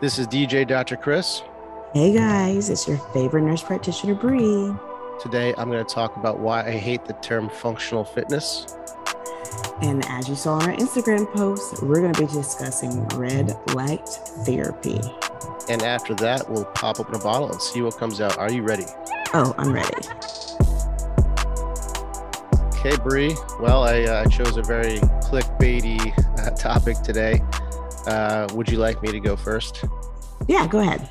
This is DJ Dr. Chris. Hey guys, it's your favorite nurse practitioner, Bree. Today I'm going to talk about why I hate the term functional fitness. And as you saw on our Instagram post, we're going to be discussing red light therapy. And after that, we'll pop open a bottle and see what comes out. Are you ready? Oh, I'm ready. Okay, Bree. Well, I uh, chose a very clickbaity uh, topic today. Uh, would you like me to go first? Yeah, go ahead.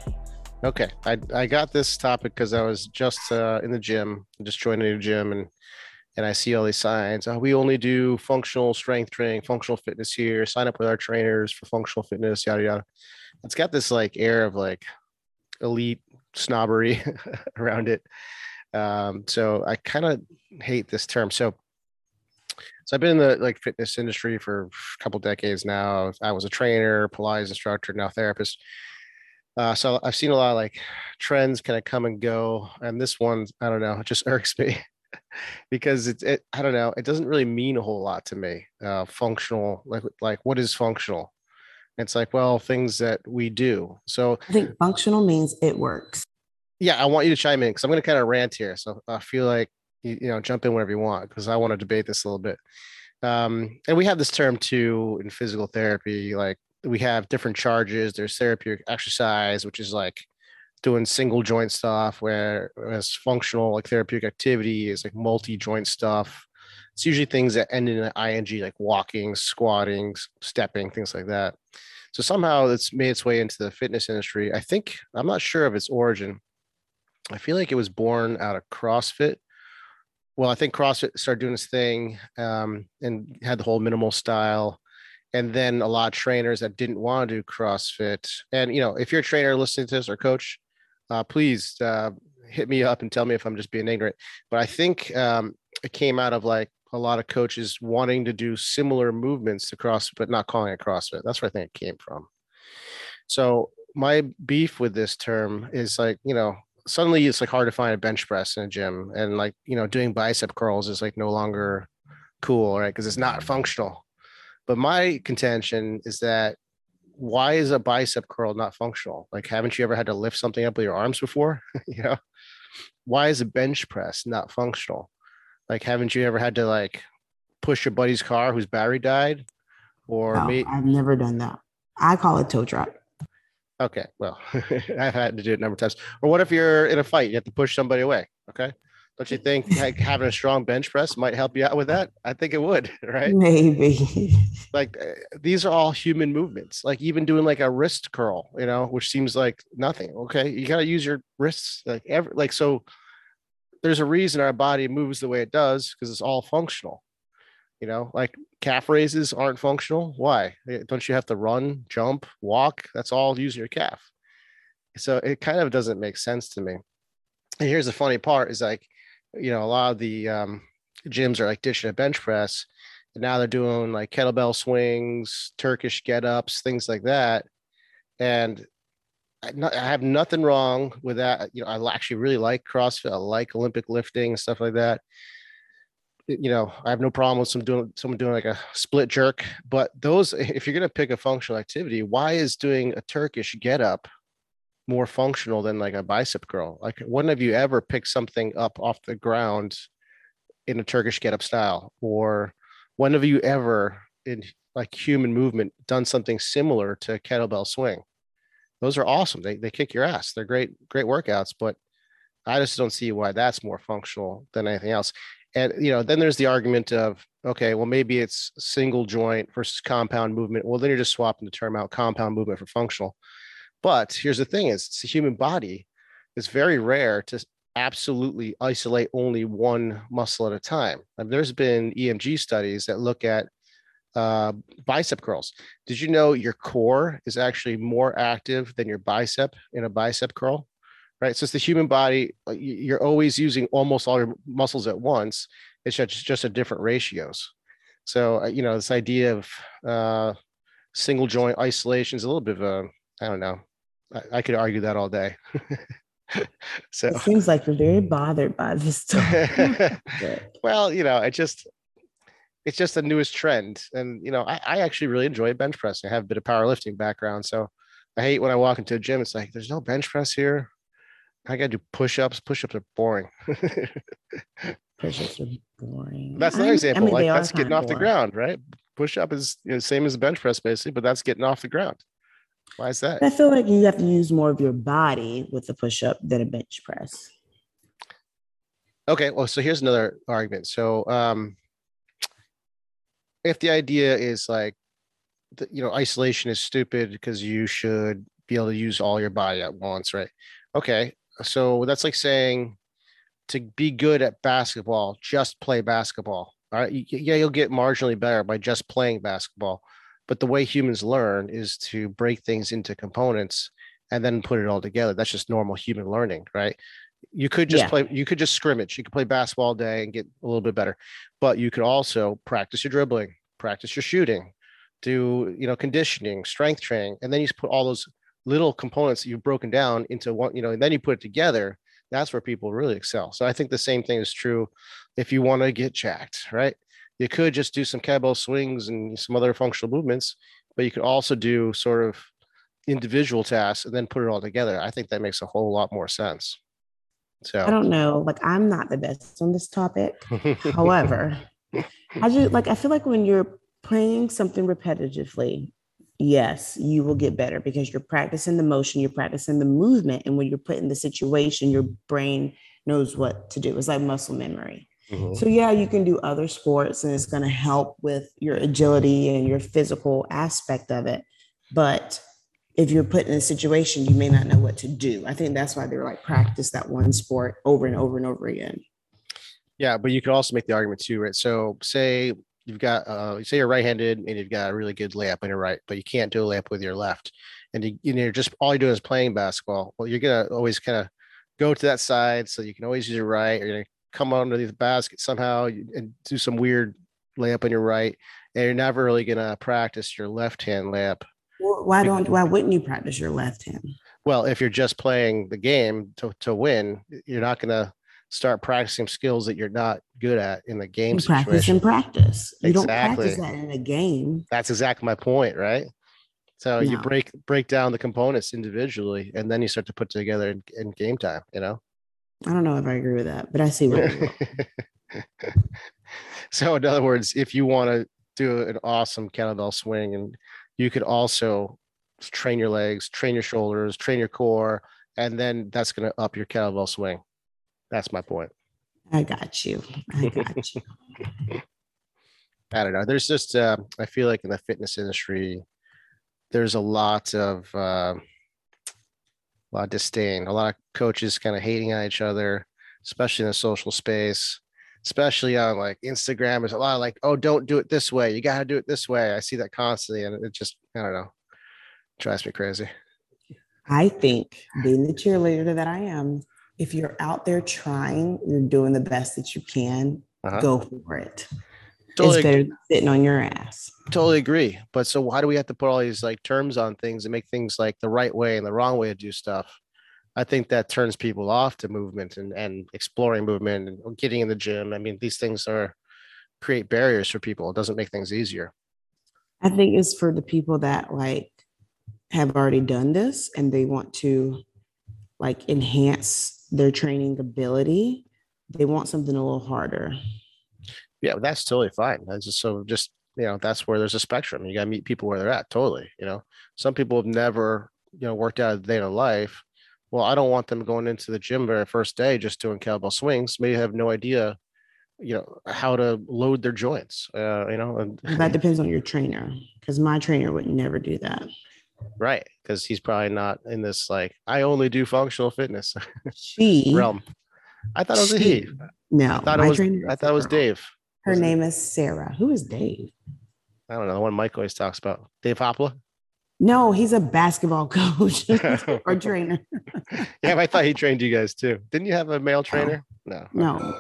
Okay, I I got this topic because I was just uh, in the gym, just joined a new gym, and and I see all these signs. Oh, we only do functional strength training, functional fitness here. Sign up with our trainers for functional fitness, yada yada. It's got this like air of like elite snobbery around it. Um, so I kind of hate this term. So so I've been in the like fitness industry for a couple decades now. I was a trainer, Pilates instructor, now therapist. Uh, so I've seen a lot of like trends kind of come and go, and this one I don't know, it just irks me because it's it, I don't know, it doesn't really mean a whole lot to me. Uh, functional, like like what is functional? It's like well, things that we do. So I think functional means it works. Yeah, I want you to chime in because I'm going to kind of rant here. So I feel like you, you know jump in whenever you want because I want to debate this a little bit. Um, and we have this term too in physical therapy, like we have different charges. There's therapeutic exercise, which is like doing single joint stuff, where whereas functional like therapeutic activity is like multi joint stuff. It's usually things that end in an ing, like walking, squatting, stepping, things like that. So somehow it's made its way into the fitness industry. I think I'm not sure of its origin. I feel like it was born out of CrossFit. Well, I think CrossFit started doing this thing um, and had the whole minimal style and then a lot of trainers that didn't want to do CrossFit. And you know, if you're a trainer listening to this or coach, uh, please uh, hit me up and tell me if I'm just being ignorant. But I think um, it came out of like a lot of coaches wanting to do similar movements to CrossFit, but not calling it CrossFit. That's where I think it came from. So my beef with this term is like, you know, suddenly it's like hard to find a bench press in a gym, and like, you know, doing bicep curls is like no longer cool, right? Because it's not functional but my contention is that why is a bicep curl not functional? Like, haven't you ever had to lift something up with your arms before? you know, why is a bench press not functional? Like, haven't you ever had to like push your buddy's car whose battery died? Or no, may- I've never done that. I call it toe drop. Okay, well, I've had to do it a number of times. Or what if you're in a fight? You have to push somebody away. Okay, don't you think like having a strong bench press might help you out with that? I think it would, right? Maybe. Like uh, these are all human movements. Like even doing like a wrist curl, you know, which seems like nothing. Okay, you got to use your wrists like every like so. There's a reason our body moves the way it does because it's all functional. You know, like calf raises aren't functional. Why? Eh, don't you have to run, jump, walk? That's all using your calf. So it kind of doesn't make sense to me. And here's the funny part: is like you know, a lot of the um, gyms are like ditching a bench press. And now they're doing like kettlebell swings, Turkish get ups, things like that. And I, not, I, have nothing wrong with that. You know, I actually really like CrossFit. I like Olympic lifting and stuff like that. You know, I have no problem with some doing someone doing like a split jerk. But those, if you're to pick a functional activity, why is doing a Turkish get up more functional than like a bicep curl. Like, when have you ever picked something up off the ground in a Turkish get up style? Or when have you ever in like human movement done something similar to kettlebell swing? Those are awesome. They, they kick your ass. They're great, great workouts, but I just don't see why that's more functional than anything else. And you know, then there's the argument of okay, well maybe it's single joint versus compound movement. Well, then you're just swapping the term out compound movement for functional. But here's the thing is it's a human body. It's very rare to absolutely isolate only one muscle at a time. And there's been EMG studies that look at uh, bicep curls. Did you know your core is actually more active than your bicep in a bicep curl? Right. So it's the human body. You're always using almost all your muscles at once. It's just, just at different ratios. So, uh, you know, this idea of uh, single joint isolation is a little bit of a, I don't know, I, I could argue that all day. so it seems like you're very bothered by this well, you know, it just it's just the newest trend. And you know, I, I actually really enjoy bench pressing. I have a bit of powerlifting background. So I hate when I walk into a gym. It's like there's no bench press here. I got to do push-ups. Push-ups are boring. Push-ups are boring. That's another I- I example. mean, like that's getting kinda off the ground, right? Push-up is you know, same as a bench press, basically, but that's getting off the ground. Why is that? I feel like you have to use more of your body with the push-up than a bench press. Okay, well, so here's another argument. So, um, if the idea is like, you know, isolation is stupid because you should be able to use all your body at once, right? Okay, so that's like saying to be good at basketball, just play basketball. All right, yeah, you'll get marginally better by just playing basketball, but the way humans learn is to break things into components and then put it all together. That's just normal human learning, right? You could just Yeah. play, you could just scrimmage. You could play basketball all day and get a little bit better, but you could also practice your dribbling, practice your shooting, do you know conditioning, strength training, and then you just put all those little components that you've broken down into one, you know, and then you put it together. That's where people really excel. So I think the same thing is true if you want to get jacked, right? You could just do some kettlebell swings and some other functional movements, but you could also do sort of individual tasks and then put it all together. I think that makes a whole lot more sense. So I don't know. Like I'm not the best on this topic. However, I just like I feel like when you're playing something repetitively, yes, you will get better because you're practicing the motion, you're practicing the movement, and when you're put in the situation, your brain knows what to do. It's like muscle memory. Mhm. So yeah, you can do other sports and it's going to help with your agility and your physical aspect of it. But if you're put in a situation, you may not know what to do. I think that's why they're like practice that one sport over and over and over again. Yeah, but you could also make the argument too, right? So say you've got uh say you're right-handed and you've got a really good layup on your right, but you can't do a layup with your left. And you, you know, you're just all you're doing is playing basketball. Well, you're gonna always kind of go to that side so you can always use your right, or you're gonna come underneath the basket somehow and do some weird layup on your right, and you're never really gonna practice your left hand layup. Well, Why don't why wouldn't you practice your left hand? Well, if you're just playing the game to, to win, you're not gonna start practicing skills that you're not good at in the game You practice and practice. You don't Exactly. practice that in a game. That's exactly my point, right? So you break break down the components individually, and then you start to put together in, in game time. You know. I don't know if I agree with that, but I see mean. so in other words, if you want to do an awesome kettlebell swing, and you could also train your legs, train your shoulders, train your core, and then that's going to up your kettlebell swing. That's my point. I got you. I got you. I don't know. There's just uh, I feel like in the fitness industry, there's a lot of uh, a lot of disdain, a lot of coaches kind of hating on each other, especially in the social space, especially on like Instagram. There's a lot of like, oh, don't do it this way. You got to do it this way. I see that constantly, and it just I don't know, drives me crazy. I think being the cheerleader that I am, if you're out there trying, you're doing the best that you can, Uh-huh. go for it. Totally, it's better than sitting on your ass. totally agree. But so why do we have to put all these like terms on things and make things like the right way and the wrong way to do stuff? I think that turns people off to movement and, and exploring movement and getting in the gym. I mean, these things are create barriers for people. It doesn't make things easier. I think it's for the people that like have already done this and they want to like enhance their training ability. They want something a little harder. Yeah, that's totally fine. That's just so just you know, that's where there's a spectrum. You gotta meet people where they're at. Totally. You know, some people have never, you know, worked out a day in their life. Well, I don't want them going into the gym their first day just doing kettlebell swings. Maybe have no idea, you know, how to load their joints. Uh, you know, and That depends on your trainer because my trainer would never do that. Right, because he's probably not in this like I only do functional fitness She, realm. I thought it was a he. no, I thought it was. I thought it was. Dave. Her was name is Sarah. Who is Dave? I don't know the one Mike always talks about. Dave Hopla. No, he's a basketball coach or trainer. Yeah, but I thought he trained you guys too. Didn't you have a male trainer? No. No,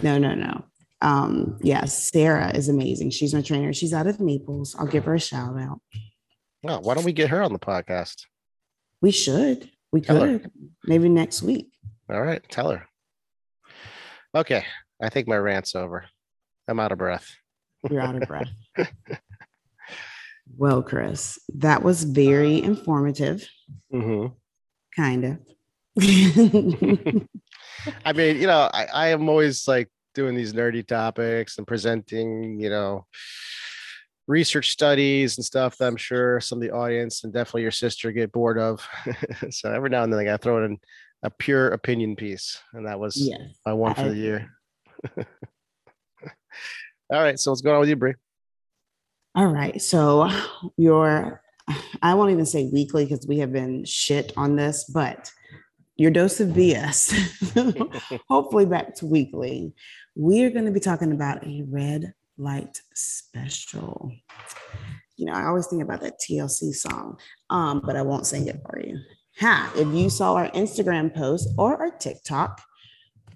no, no, no. Um, yeah, Sarah is amazing. She's my trainer. She's out of Naples. I'll give her a shout out. Oh, why don't we get her on the podcast? We should. We Tell her. could. Maybe next week. All right, tell her. Okay, I think my rant's over. I'm out of breath. You're out of breath. Well, Chris, that was very informative. Mhm. Kind of. I mean, you know, I, I am always like doing these nerdy topics and presenting, you know, research studies and stuff that I'm sure some of the audience and definitely your sister get bored of. so every now and then I gotta throw in a pure opinion piece. And that was yes. my one for I the year. All right. So what's going on with you, Bree? All right. So your, I won't even say weekly because we have been shit on this, but your dose of BS, hopefully back to weekly. We are going to be talking about a red light special. You know, I always think about that TLC song, um, but I won't sing it for you. Ha, if you saw our Instagram post or our TikTok,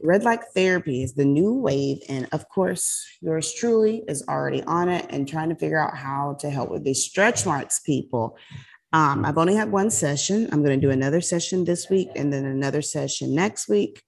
Red light therapy is the new wave. And of course, yours truly is already on it and trying to figure out how to help with these stretch marks, people. Um, I've only had one session. I'm going to do another session this week and then another session next week.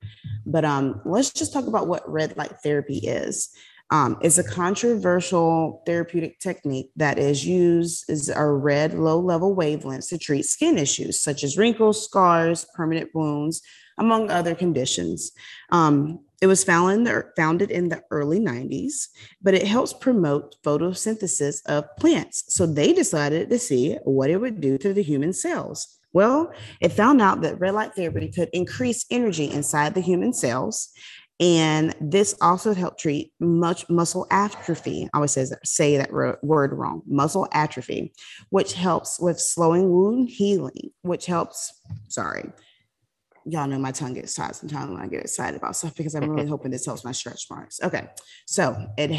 But um, let's just talk about what red light therapy is. Um, it's a controversial therapeutic technique that is used is a red low level wavelengths to treat skin issues such as wrinkles, scars, permanent wounds, among other conditions. Um, it was found in the, founded in the early 90s, but it helps promote photosynthesis of plants. So they decided to see what it would do to the human cells. Well, it found out that red light therapy could increase energy inside the human cells. And this also helped treat much muscle atrophy. I always says say that word wrong. Muscle atrophy, which helps with slowing wound healing, which helps, sorry, y'all know my tongue gets tied sometimes when I get excited about stuff because I'm really hoping this helps my stretch marks. Okay, so it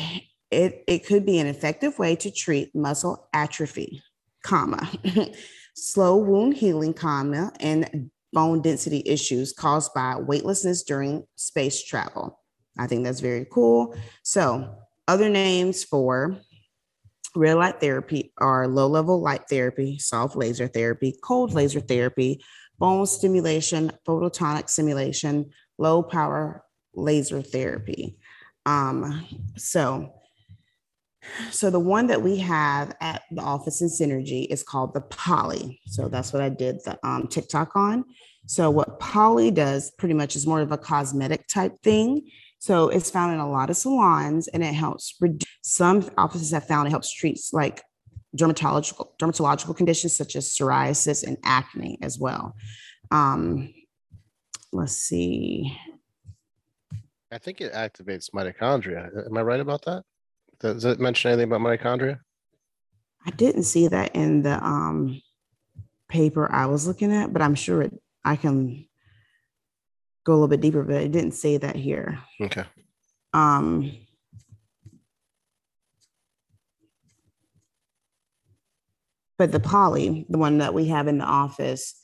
it it could be an effective way to treat muscle atrophy, comma, slow wound healing, comma, and bone density issues caused by weightlessness during space travel. I think that's very cool. So other names for red light therapy are low level light therapy, soft laser therapy, cold laser therapy, bone stimulation, photonic simulation, low power laser therapy. Um, so, so the one that we have at the office in Synergy is called the Poly. So that's what I did the um, TikTok on. So what Poly does pretty much is more of a cosmetic type thing. So it's found in a lot of salons and it helps reduce some offices have found it helps treat like dermatological dermatological conditions such as psoriasis and acne as well. Um, let's see. I think it activates mitochondria. Am I right about that? Does it mention anything about mitochondria? I didn't see that in the um, paper I was looking at, but I'm sure it, I can go a little bit deeper, but it didn't say that here. Okay. Um, But the poly, the one that we have in the office,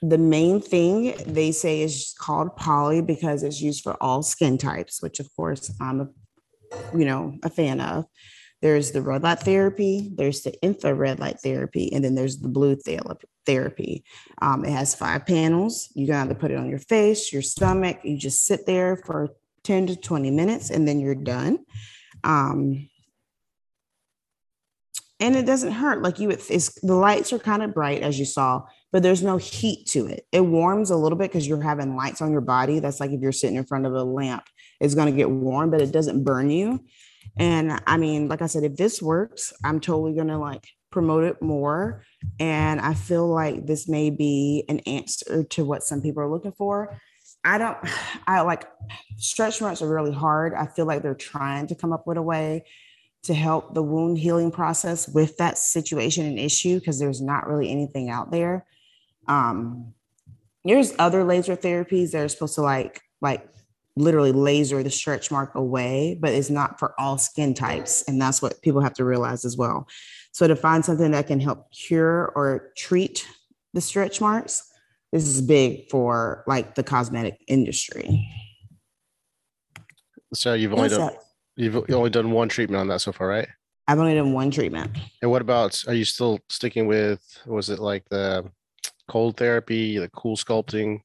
the main thing they say is called poly because it's used for all skin types, which of course I'm a you know a fan of. There's the red light therapy, there's the infrared light therapy, and then there's the blue therapy. Um, it has five panels. You can either put it on your face, your stomach. You just sit there for 10 to 20 minutes, and then you're done. Um, and it doesn't hurt like you it's the lights are kind of bright as you saw but there's no heat to it it warms a little bit because you're having lights on your body that's like if you're sitting in front of a lamp it's going to get warm but it doesn't burn you. And i mean like i said if this works i'm totally going to like promote it more. And i feel like this may be an answer to what some people are looking for. I don't i like stretch marks are really hard. I feel like they're trying to come up with a way to help the wound healing process with that situation and issue because there's not really anything out there. Um, there's other laser therapies that are supposed to like like literally laser the stretch mark away, but it's not for all skin types, and that's what people have to realize as well. So to find something that can help cure or treat the stretch marks, this is big for like the cosmetic industry. So you've only done You've only done one treatment on that so far, right? I've only done one treatment. And what about, are you still sticking with, was it like the cold therapy, the cool sculpting?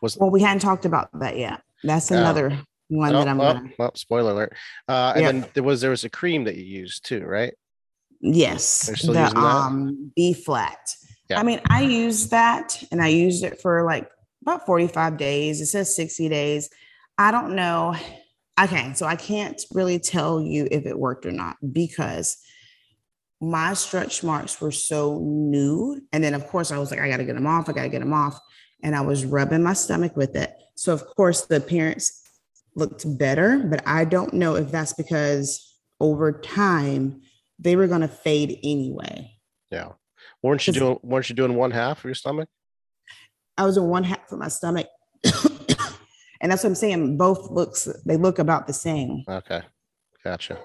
Was Well, we hadn't talked about that yet. That's another one oh, that I'm oh, gonna. Well, spoiler alert. Uh, and yep. then there was there was a cream that you used too, right? Yes, the um B flat. Yeah. I mean, I used that and I used it for like about 45 days. It says 60 days. I don't know. Okay, so I can't really tell you if it worked or not because my stretch marks were so new. And then, of course, I was like, I got to get them off. I got to get them off. And I was rubbing my stomach with it. So, of course, the appearance looked better, but I don't know if that's because over time they were going to fade anyway. Yeah. Weren't you doing weren't you doing one half of your stomach? I was in one half of my stomach. and that's what I'm saying. Both looks, they look about the same. Okay. Gotcha.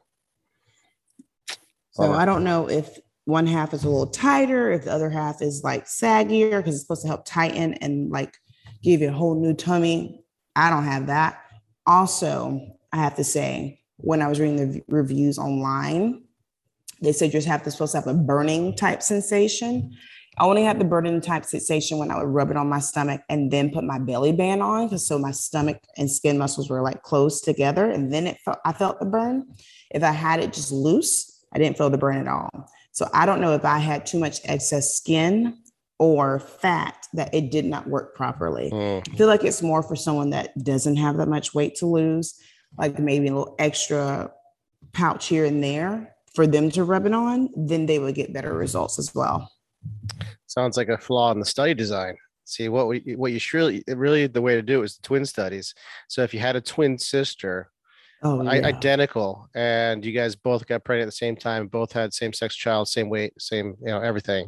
So it. I don't know if one half is a little tighter, if the other half is like saggier because it's supposed to help tighten and like give you a whole new tummy. I don't have that. Also, I have to say, when I was reading the reviews online, they said you just have to supposed to have a burning type sensation. I only had the burning type sensation when I would rub it on my stomach and then put my belly band on because so my stomach and skin muscles were like close together, and then it felt I felt the burn. If I had it just loose, I didn't feel the burn at all. So I don't know if I had too much excess skin or fat that it did not work properly. Mm, I feel like it's more for someone that doesn't have that much weight to lose, like maybe a little extra pouch here and there for them to rub it on, then they would get better results as well. sounds like a flaw in the study design. See what we what you really really the way to do is twin studies. So if you had a twin sister Oh, yeah. identical and you guys both got pregnant at the same time both had same sex child same weight same you know everything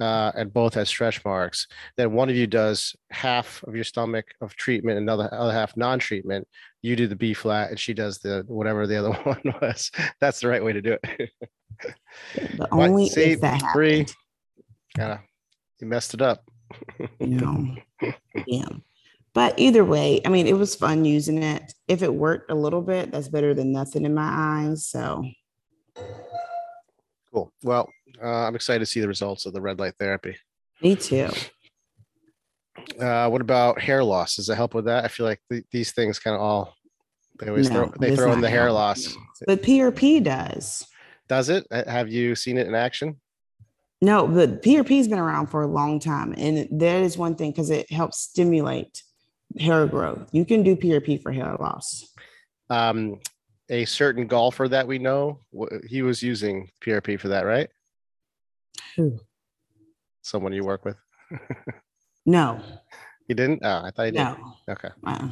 uh, and both had stretch marks then one of you does half of your stomach of treatment another other half non-treatment you do the b flat and she does the whatever the other one was that's the right way to do it but But only see, if that Bree, happened, yeah you messed it up know. yeah. But either way, I mean, it was fun using it. If it worked a little bit, that's better than nothing in my eyes. So cool well uh, i'm excited to see the results of the red light therapy me too. uh, what about hair loss does it help with that i feel like th- these things kind of all they always No, throw they throw in the hair help. loss But PRP does. Does it? Have you seen it in action? No, but PRP has been around for a long time. And that is one thing because it helps stimulate hair growth. You can do PRP for hair loss. Um, a certain golfer that we know, he was using PRP for that, right? Who? Someone you work with. No, You didn't? Oh, I thought he did. no. Okay, Uh,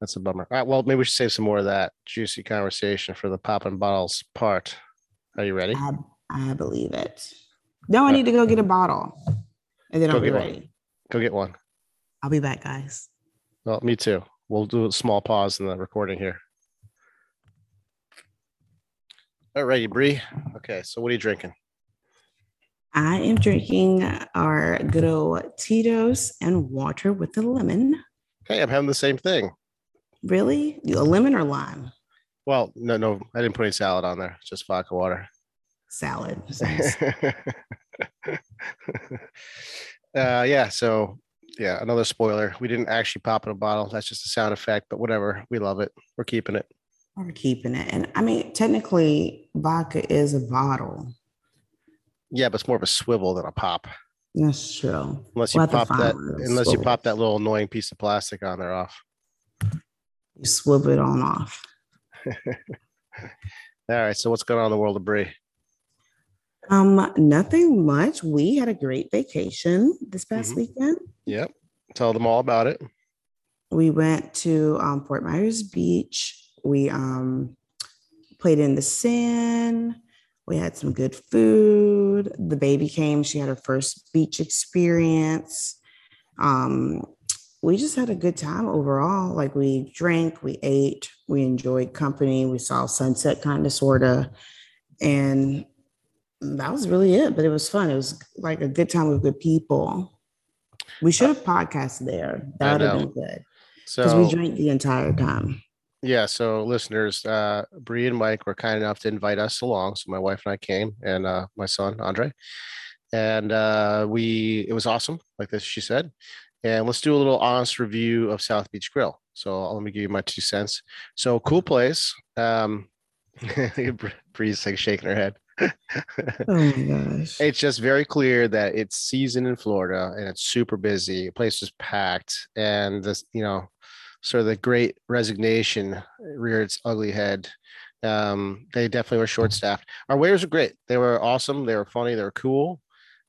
that's a bummer. All right, well, maybe we should save some more of that juicy conversation for the popping bottles part. Are you ready? I, I believe it. No, I need to go get a bottle and then Go I'll be get one. ready. Go get one. I'll be back, guys. Well, me too. We'll do a small pause in the recording here. All righty, Bree. Okay, so what are you drinking? I am drinking our good old Tito's and water with a lemon. Okay, I'm having the same thing. Really? A lemon or lime? Well, no, no, I didn't put any salad on there. Just vodka water. Salad. Uh, yeah. So, yeah, another spoiler. We didn't actually pop in a bottle. That's just a sound effect, but whatever. We love it. We're keeping it. We're keeping it. And I mean, technically, vodka is a bottle. Yeah, but it's more of a swivel than a pop. That's true. Unless you pop that, find one of unless you pop that little annoying piece of plastic on there off. You swivel it on off. All right. So what's going on in the world of Bree? Um, nothing much. We had a great vacation this past Mhm. weekend. Yep. Tell them all about it. We went to um, Fort Myers Beach. We um, played in the sand. We had some good food. The baby came. She had her first beach experience. Um, we just had a good time overall. Like we drank, we ate, we enjoyed company. We saw sunset kind of, sort of. And that was really it. But it was fun. It was like a good time with good people. We should have podcasted there. That would have been good because we drank the entire time. Yeah, so listeners, uh Bree and Mike were kind enough to invite us along. So my wife and I came and uh my son Andre. And uh we it was awesome, like this she said. And let's do a little honest review of South Beach Grill. So let me give you my two cents. So cool place. Um Bree's like shaking her head. Oh my gosh. it's just very clear that it's season in Florida and it's super busy. The place is packed, and this, you know, sort of the great resignation reared its ugly head. Um, they definitely were short staffed. Our waiters were great. They were awesome. They were funny. They were cool.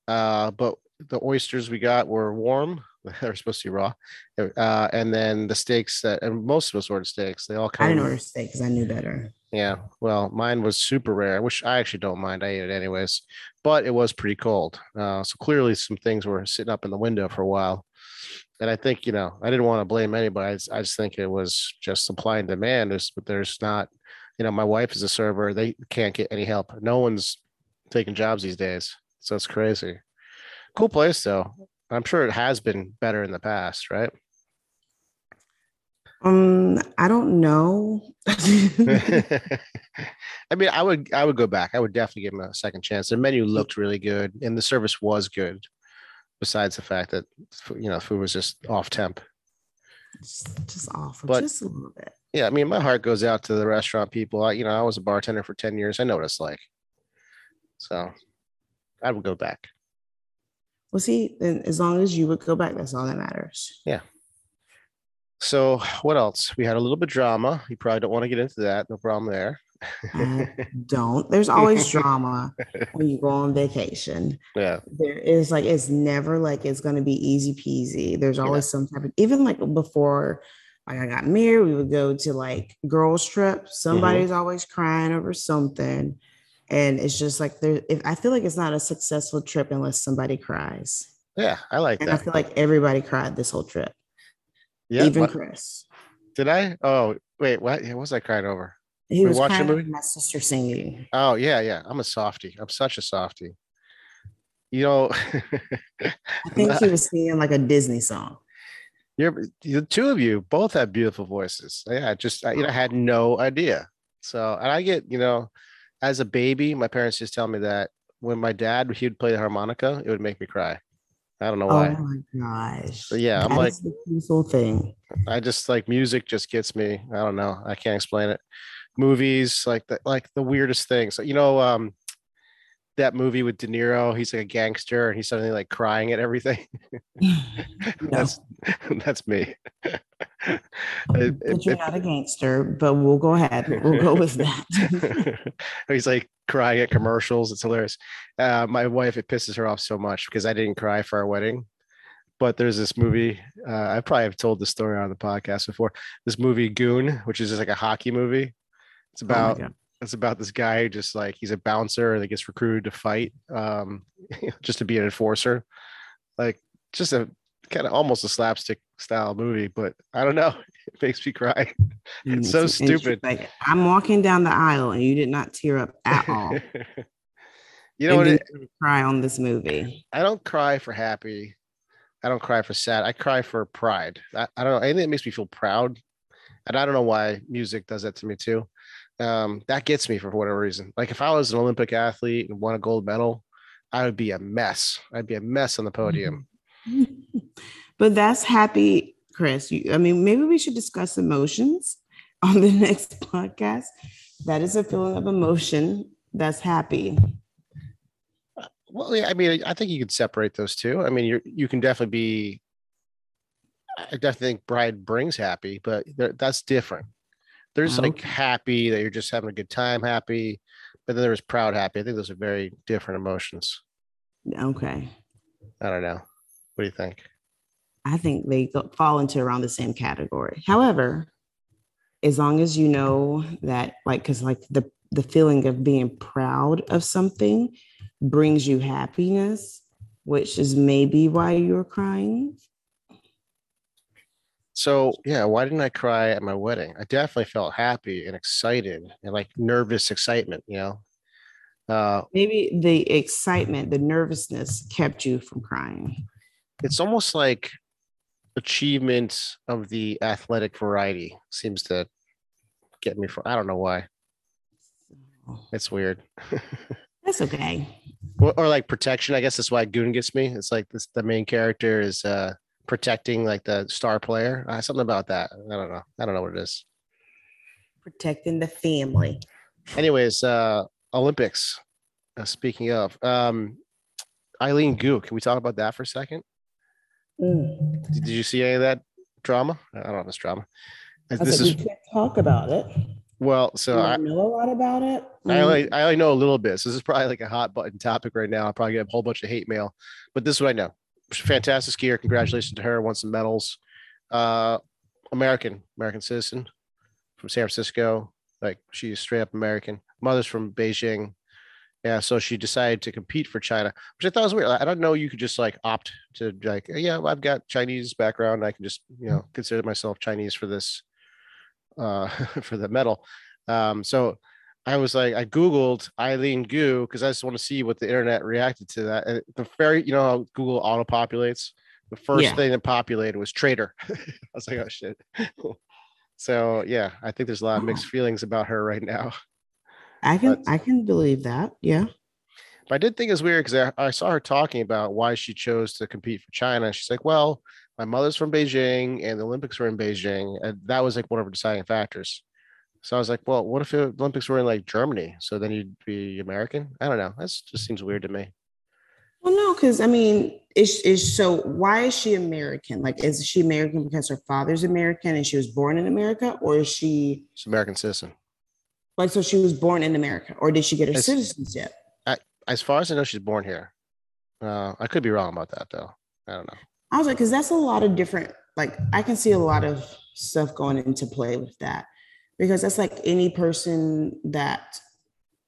Uh, but the oysters we got were warm. They were supposed to be raw. Uh, and then the steaks that, and most of us ordered steaks. They all kind I didn't order steak because I knew better. Yeah. Well, mine was super rare, which I actually don't mind. I ate it anyways, but it was pretty cold. Uh, so clearly some things were sitting up in the window for a while. And I think, you know, I didn't want to blame anybody. I just, I just think it was just supply and demand. There's, but there's not, you know, my wife is a server. They can't get any help. No one's taking jobs these days. So it's crazy. Cool place though. I'm sure it has been better in the past, right? Um, I don't know. I mean, I would I would go back. I would definitely give them a second chance. The menu looked really good, and the service was good. Besides the fact that you know food was just off temp. just, just awful, But- just a little bit. Yeah, I mean, my heart goes out to the restaurant people. I, you know, I was a bartender for ten years. I know what it's like. So, I would go back. Well, see, then as long as you would go back, that's all that matters. So, what else? We had a little bit of drama. You probably don't want to get into that. No problem there. Don't. There's always drama when you go on vacation. yeah, There is like it's never like it's gonna be easy peasy. There's always some type of even like before like I got married, we would go to like girls trip. Mm-hmm. Somebody's always crying over something. And it's just like there if I feel like it's not a successful trip unless somebody cries. yeah, I like And I feel like everybody cried this whole trip. Yeah, even what- Chris. did I? Oh, wait, what? What was I crying over? He We was crying movie? my sister singing. Oh yeah, yeah. I'm a softie. I'm such a softie. You know, I think he was singing like a Disney song. you're the two of you both have beautiful voices. Yeah, just I, you know, I had no idea. So, and I get, you know, as a baby, my parents just tell me that when my dad he would play the harmonica, it would make me cry. I don't know why. Oh why. my gosh. But yeah, I'm That like, the beautiful thing. I just like music just gets me. I don't know. I can't explain it. Movies like the like the weirdest things. You know, um, that movie with De Niro. He's like a gangster, and he's suddenly like crying at everything. that's that's me. It- but you're it- not a gangster, but we'll go ahead. We'll go with that. he's like crying at commercials. It's hilarious. Uh, my wife, it pisses her off so much because I didn't cry for our wedding. But there's this movie. Uh, I probably have told the story on the podcast before. This movie Goon, which is just like a hockey movie. It's Oh about God. It's about this guy who just like he's a bouncer that gets recruited to fight, um, just to be an enforcer. Like just a kind of almost a slapstick style movie, but I don't know. It makes me cry. It's so stupid. Like I'm walking down the aisle and you did not tear up at all. you know and what? It, cry on this movie. I don't cry for happy. I don't cry for sad. I cry for pride. I, I don't know anything that makes me feel proud, and I don't know why music does that to me too. Um, that gets me for whatever reason. Like if I was an Olympic athlete and won a gold medal, I would be a mess. I'd be a mess on the podium. but that's happy, Chris. You, I mean, maybe we should discuss emotions on the next podcast. That is a feeling of emotion that's happy. Well, yeah, I mean, I think you could separate those two. I mean, you you can definitely be. I definitely think pride brings happy, but that's different. There's like Okay. happy that you're just having a good time, happy, but then there's proud, happy. I think those are very different emotions. Okay. I don't know. What do you think? I think they fall into around the same category. However, as long as you know that, like, because like the the feeling of being proud of something brings you happiness, which is maybe why you're crying. So yeah, why didn't I cry at my wedding? I definitely felt happy and excited and like nervous excitement, you know. Uh Maybe the excitement, the nervousness kept you from crying. it's almost like achievement of the athletic variety seems to get me from I don't know why. It's weird. That's okay. or, or like protection. I guess that's why Goon gets me. It's like this the main character is uh protecting like the star player. Uh, something about that. I don't know. I don't know what it is. Protecting the family. Anyways, uh, Olympics. Uh, speaking of, um, Eileen Gu, can we talk about that for a second? Mm. Did, did you see any of that drama? I don't know if it's drama. I This said, is we can't talk about it. well, so I, I know a lot about it. I Mm. only I only know a little bit. So this is probably like a hot button topic right now. I'll probably get a whole bunch of hate mail, but this is what I know. Fantastic skier. Congratulations to her. Won some medals. Uh, American, American citizen from San Francisco. Like she's straight up American. Mother's from Beijing. Yeah, so she decided to compete for China, which I thought was weird. I don't know. You could just like opt to like, yeah, I've got Chinese background. I can just you know consider myself Chinese for this, uh, for the medal. Um, so I was like, I Googled Eileen Gu because I just want to see what the internet reacted to that. And the very, you know, how Google auto populates. The first Yeah. thing that populated was traitor. I was like, oh shit. so yeah, I think there's a lot of mixed oh. feelings about her right now. I can but- I can believe that. Yeah. But I did think it's weird because I, I saw her talking about why she chose to compete for China. She's like, well, my mother's from Beijing and the Olympics were in Beijing. And that was like one of her deciding factors. So I was like, well, what if the Olympics were in like Germany? So then you'd be American? I don't know. That just seems weird to me. Well, no, because I mean, is is so why is she American? Like, is she American because her father's American and she was born in America, or is she She's American citizen. like so she was born in America, or did she get her It's- citizenship? As far as I know, she's born here. Uh, I could be wrong about that though. I don't know. I was like, because that's a lot of different. Like, I can see a lot of stuff going into play with that, because that's like any person that,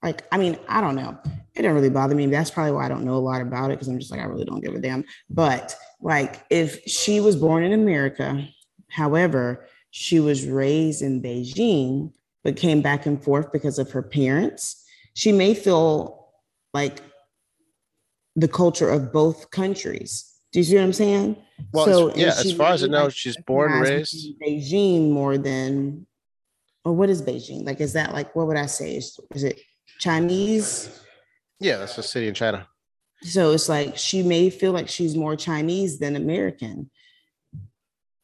like, I mean, I don't know. It didn't really bother me. That's probably why I don't know a lot about it because I'm just like, I really don't give a damn. But like, if she was born in America, however, she was raised in Beijing, but came back and forth because of her parents, she may feel like the culture of both countries. Do you see what I'm saying? Well, as- yeah, as far as I know, she's born raised. Beijing more than, or what is Beijing? Like, is that like what would I say? Is, is it Chinese? Yeah, that's a city in China. So it's like she may feel like she's more Chinese than American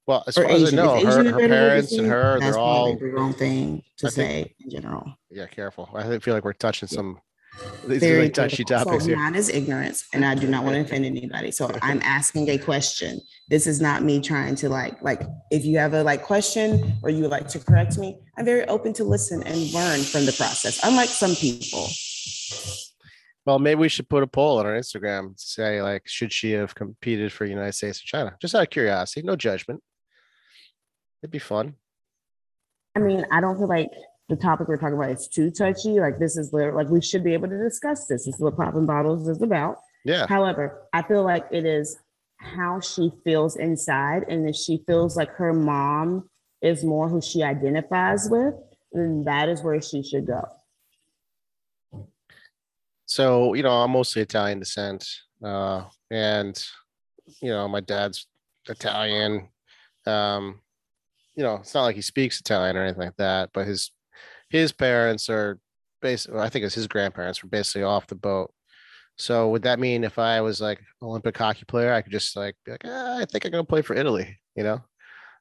Well, as or far as I Asian. know, her, Asian her better word to parents and her, That's they're all the wrong thing to I think- say in general. yeah, careful. I feel like we're touching some these are Very like touchy critical. topics so here. Mine is ignorance, and I do not want to offend anybody. So I'm asking a question. This is not me trying to like like if you have a like question or you would like to correct me, I'm very open to listen and learn from the process. Unlike some people. Well, maybe we should put a poll on our Instagram to say like, should she have competed for United States or China? Just out of curiosity, no judgment. It'd be fun. I mean, I don't feel like the topic we're talking about is too touchy. Like this is literally like we should be able to discuss this. This is what popping bottles is about. Yeah. However, I feel like it is how she feels inside. And if she feels like her mom is more who she identifies with, then that is where she should go. So, you know, I'm mostly Italian descent. Uh, and you know, my dad's Italian. Um, you know, it's not like he speaks Italian or anything like that, but his his parents are basically I think it's his grandparents were basically off the boat. So would that mean if I was like Olympic hockey player, I could just like be like, ah, I think I'm gonna play for Italy, you know?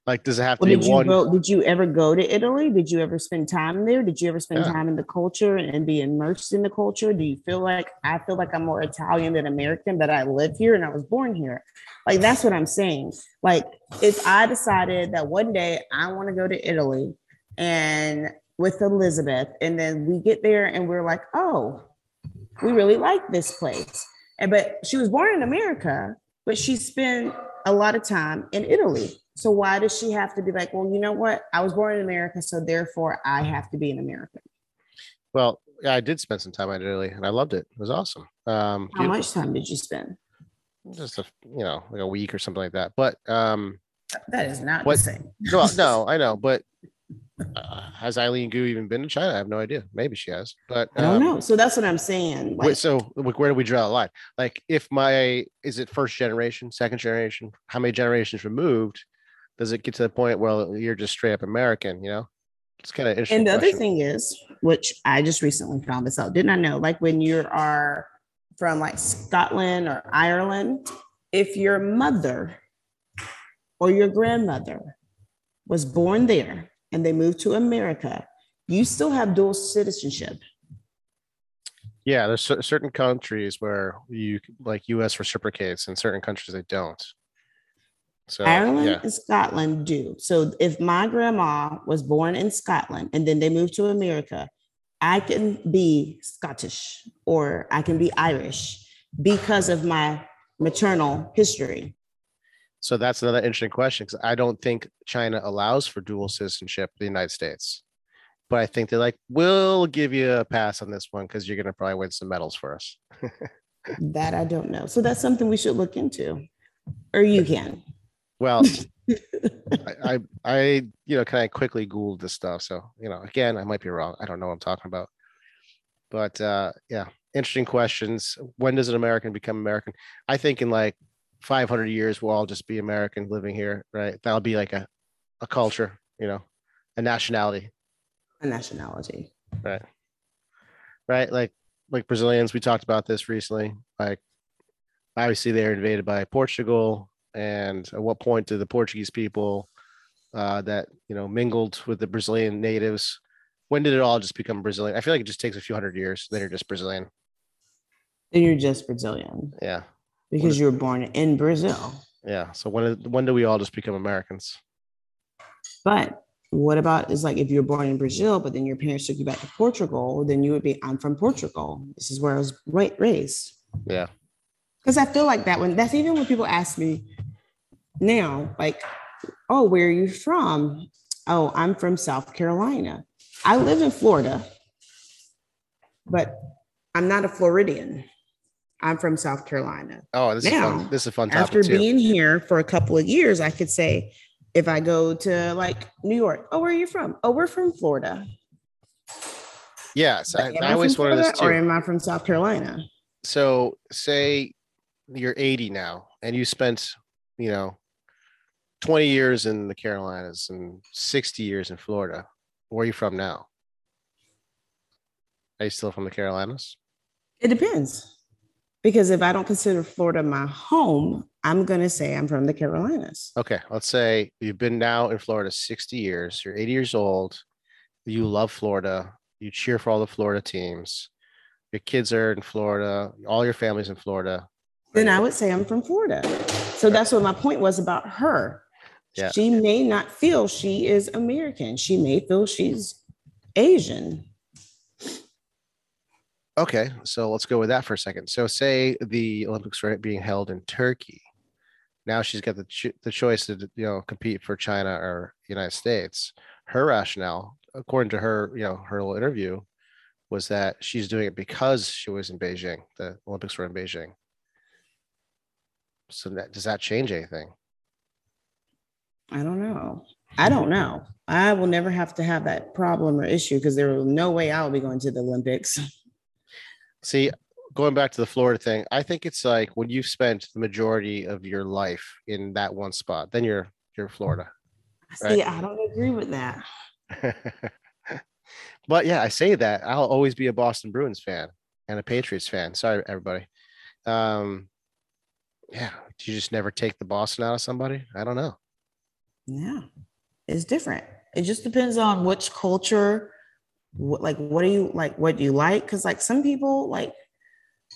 Like, does it have to Well, be did you one? go? Did you ever go to Italy? Did you ever spend time there? Did you ever spend Yeah. time in the culture and be immersed in the culture? Do you feel like I feel like I'm more Italian than American, but I live here and I was born here? Like that's what I'm saying. Like if I decided that one day I want to go to Italy and with Elizabeth, and then we get there and we're like, oh, we really like this place. And but she was born in America, but she spent a lot of time in Italy. So why does she have to be like, well, you know what? I was born in America, so therefore I have to be an American. Well, yeah, I did spend some time in Italy and I loved it. It was awesome. Um, How beautiful. much time did you spend? just a you know like a week or something like that. But um, That is not What- the same. no, no, I know. But uh, has Eileen Gu even been to China? I have no idea. Maybe she has. But I don't um, know. So that's what I'm saying. Wait, so like, where do we draw the line? Like, if my is it first generation, second generation? How many generations removed? Does it get to the point where you're just straight up American? You know, it's kind of interesting. and the other thing is, which I just recently found this out, didn't I know? Like when you are from like Scotland or Ireland, if your mother or your grandmother was born there and they move to America, you still have dual citizenship. Yeah, there's certain countries where you like U.S. reciprocates, and certain countries they don't. So Ireland yeah, and Scotland do. So if my grandma was born in Scotland and then they moved to America, I can be Scottish or I can be Irish because of my maternal history. So that's another interesting question because I don't think China allows for dual citizenship in the United States, but I think they're like, we'll give you a pass on this one because you're gonna probably win some medals for us. That I don't know. So that's something we should look into. Or you can. Well, I, I, I, you know, kind of quickly Googled this stuff. So, you know, again, I might be wrong. I don't know what I'm talking about. But uh, yeah, interesting questions. When does an American become American? I think in like 500 years, we'll all just be American living here, right? That'll be like a, a culture, you know, a nationality, A nationality. right? Right. Like, like Brazilians, we talked about this recently. Like, obviously, they're invaded by Portugal. And at what point do the Portuguese people uh, that you know mingled with the Brazilian natives? When did it all just become Brazilian? I feel like it just takes a few hundred years. Then you're just Brazilian. Then you're just Brazilian Yeah, because you were born in Brazil. yeah. So when when do we all just become Americans? But what about is like if you're born in Brazil, but then your parents took you back to Portugal, then you would be, I'm from Portugal. This is where I was ra- raised. Yeah, Because I feel like that when that's even when people ask me now, like, oh, where are you from? Oh, I'm from South Carolina. I live in Florida, but I'm not a Floridian. I'm from South Carolina. Oh, this is fun. This is a fun topic After too. being here for a couple of years, I could say, if I go to like New York, oh, where are you from? Oh, we're from Florida. yes, I, I always wanted this Florida or too. am I from South Carolina? So say you're 80 now, and you spent, you know, 20 years in the Carolinas and 60 years in Florida. Where are you from now? Are you still from the Carolinas? It depends. Because if I don't consider Florida my home, I'm going to say I'm from the Carolinas. Okay, let's say you've been now in Florida 60 years, you're 80 years old, you love Florida, you cheer for all the Florida teams, your kids are in Florida, all your family's in Florida. Then I would say I'm from Florida. So that's what my point was about her. Yeah. She may not feel she is American. She may feel she's Asian. Okay, so let's go with that for a second. So, say the Olympics were being held in Turkey. Now she's got the ch- the choice to you know compete for China or the United States. Her rationale, according to her, you know, her little interview, was that she's doing it because she was in Beijing. The Olympics were in Beijing. So that, does that change anything? I don't know. I don't know. I will never have to have that problem or issue because there will no way I'll be going to the Olympics. See, going back to the Florida thing, I think it's like when you've spent the majority of your life in that one spot, then you're you're Florida. See, I don't agree with that. but yeah, I say that I'll always be a Boston Bruins fan and a Patriots fan. Sorry, everybody. Um, yeah, do you just never take the Boston out of somebody? I don't know. Yeah, it's different. It just depends on which culture, what, like, what do you like? What do you like? Because, like, some people, like,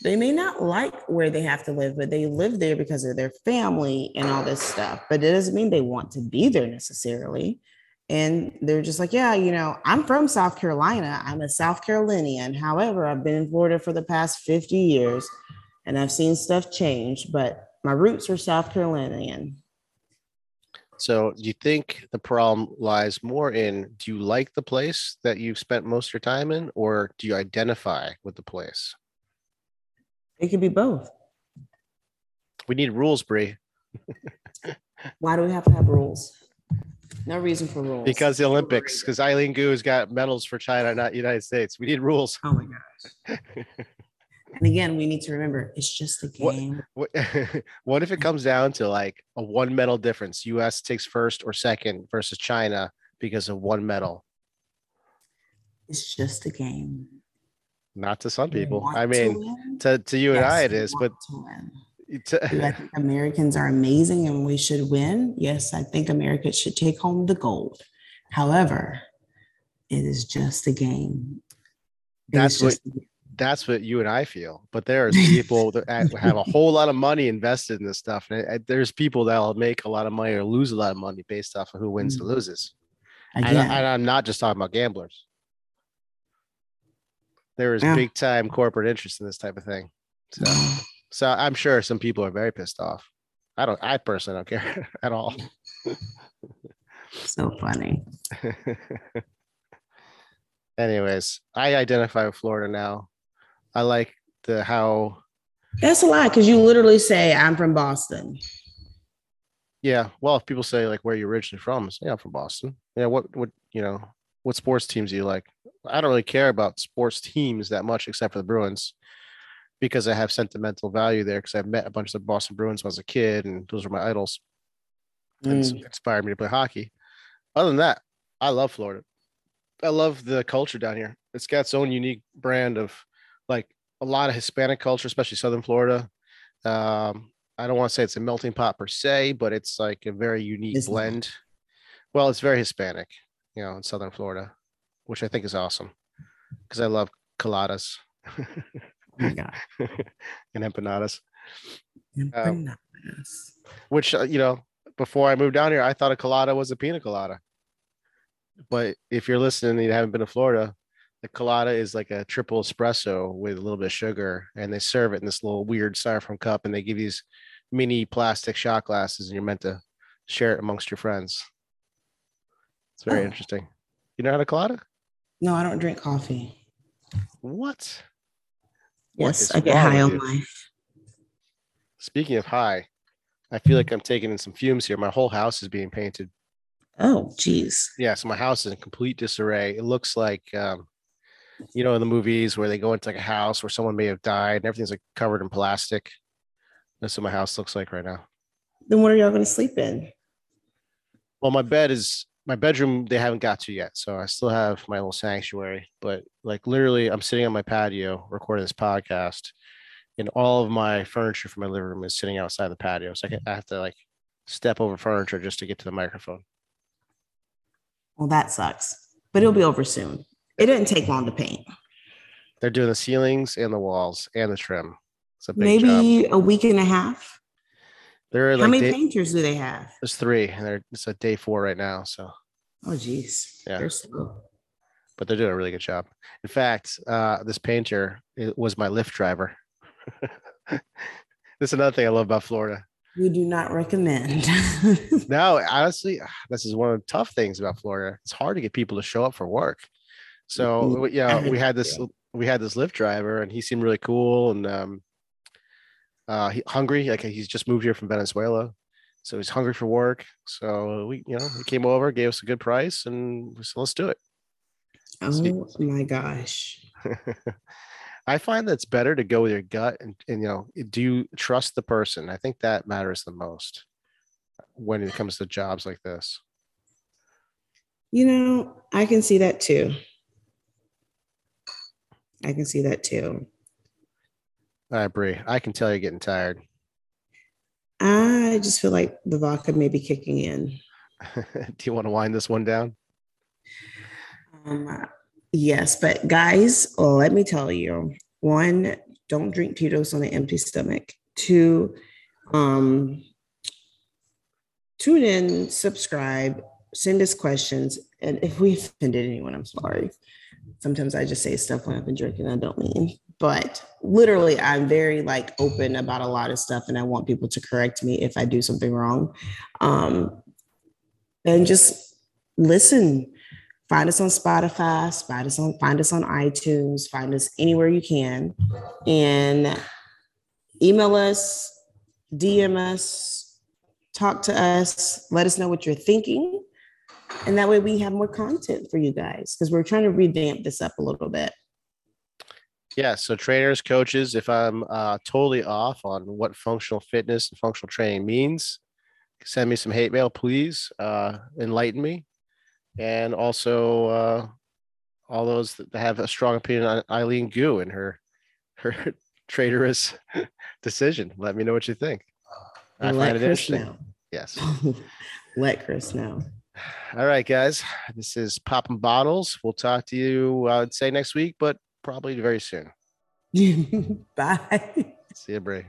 they may not like where they have to live, but they live there because of their family and all this stuff. But it doesn't mean they want to be there necessarily. And they're just like, yeah, you know, I'm from South Carolina. I'm a South Carolinian. However, I've been in Florida for the past 50 years and I've seen stuff change, but my roots are South Carolinian. So, do you think the problem lies more in do you like the place that you've spent most of your time in, or do you identify with the place? It could be both. We need rules, Bree. Why do we have to have rules? No reason for rules. because the Olympics, because Eileen Gu has got medals for China, not United States. We need rules. Oh my gosh. And again, we need to remember it's just a game. What, what if it comes down to like a one medal difference? US takes first or second versus China because of one medal. It's just a game. Not to some people. I mean, win? to, to you and I, it is, but to I think Americans are amazing and we should win? Yes, I think America should take home the gold. However, it is just a game. It That's what game. That's what you and I feel. But there's people that have a whole lot of money invested in this stuff, and it- there's people that'll make a lot of money or lose a lot of money based off of who wins and mm. loses. And, and I'm not just talking about gamblers. There is Yeah. big time corporate interest in this type of thing. So, mm. so I'm sure some people are very pissed off. I don't. I personally don't care at all. so funny. Anyways, I identify with Florida now. I like the how. That's a lie because you literally say I'm from Boston. Yeah, well, if people say like where you originally from, say, yeah, I'm from Boston. Yeah, what what you know, what sports teams do you like? I don't really care about sports teams that much, except for the Bruins, because I have sentimental value there. Because I've met a bunch of the Boston Bruins when I was a kid, and those were my idols, and it's Mm. inspired me to play hockey. Other than that, I love Florida. I love the culture down here. It's got its own unique brand of like a lot of Hispanic culture, especially Southern Florida. Um, I don't want to say it's a melting pot per se, but it's like a very unique It's not. blend. Well, it's very Hispanic, you know, in Southern Florida, which I think is awesome because I love coladas Oh and empanadas. Um, which uh, you know before i moved down here i thought a colada was a pina colada but if you're listening and you haven't been to florida the colada is like a triple espresso with a little bit of sugar and they serve it in this little weird styrofoam cup and they give you these mini plastic shot glasses and you're meant to share it amongst your friends it's very Oh. interesting you know how to colada No, I don't drink coffee. what What Yes, is I get high on life. speaking of high i feel like i'm taking in some fumes here my whole house is being painted Oh, geez. yeah so my house is in complete disarray it looks like um you know in the movies where they go into like a house where someone may have died and everything's like covered in plastic that's what my house looks like right now Then what are y'all going to sleep in? well my bed is my bedroom they haven't got to yet so i still have my little sanctuary but like literally i'm sitting on my patio recording this podcast and all of my furniture from my living room is sitting outside the patio so i, can, I have to like step over furniture just to get to the microphone Well, that sucks, but it'll be over soon. It didn't take long to paint. they're doing the ceilings and the walls and the trim it's a big job Maybe a week and a half. They're How like many day, painters do they have? there's three, and they're it's a day four right now. So, Oh, geez. Yeah. They're but they're doing a really good job. In fact, uh, this painter it was my Lyft driver. this is another thing I love about Florida. We do not recommend. No, honestly, this is one of the tough things about Florida. It's hard to get people to show up for work. So, yeah, we had this we had this Lyft driver, and he seemed really cool and um, uh, he, hungry. Like he's just moved here from Venezuela, so he's hungry for work. So we, you know, he came over, gave us a good price, and we said, let's do it. oh my gosh. I find that it's better to go with your gut and, and you know, do you trust the person? I think that matters the most when it comes to jobs like this. You know, I can see that too. I can see that too. I agree. I can tell you're getting tired. I just feel like the vodka may be kicking in. do you want to wind this one down? Um, yes, but guys, let me tell you one, don't drink Tito's on an empty stomach. Two, um, tune in, subscribe, send us questions. And if we offended anyone, I'm sorry. Sometimes I just say stuff when I've been drinking, I don't mean. But literally, I'm very like open about a lot of stuff, and I want people to correct me if I do something wrong. Um, and just listen find us on spotify find us on find us on itunes find us anywhere you can and email us dm us talk to us let us know what you're thinking and that way we have more content for you guys because we're trying to revamp this up a little bit Yeah. So trainers, coaches, if I'm uh, totally off on what functional fitness and functional training means, send me some hate mail, please. Uh, enlighten me. And also uh, all those that have a strong opinion on Eileen Gu and her her traitorous decision. Let me know what you think. I And find it interesting. know. Yes. let chris know All right, guys. This is Popping Bottles. We'll talk to you, I would say next week, but probably very soon. Bye. See you, Bree.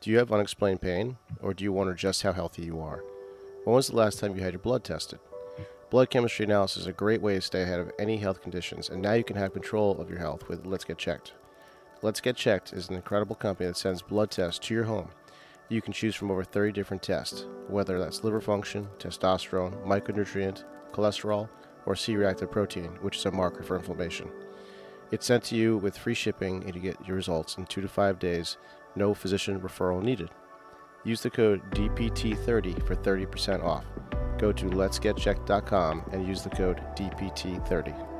Do you have unexplained pain, or do you wonder just how healthy you are? When was the last time you had your blood tested? Blood chemistry analysis is a great way to stay ahead of any health conditions, and now you can have control of your health with Let's Get Checked. Let's Get Checked is an incredible company that sends blood tests to your home. You can choose from over 30 different tests, whether that's liver function, testosterone, micronutrient, cholesterol, or C reactive protein, which is a marker for inflammation. It's sent to you with free shipping, and you get your results in two to five days, no physician referral needed. Use the code DPT30 for 30% off. Go to letsgetchecked.com and use the code DPT30.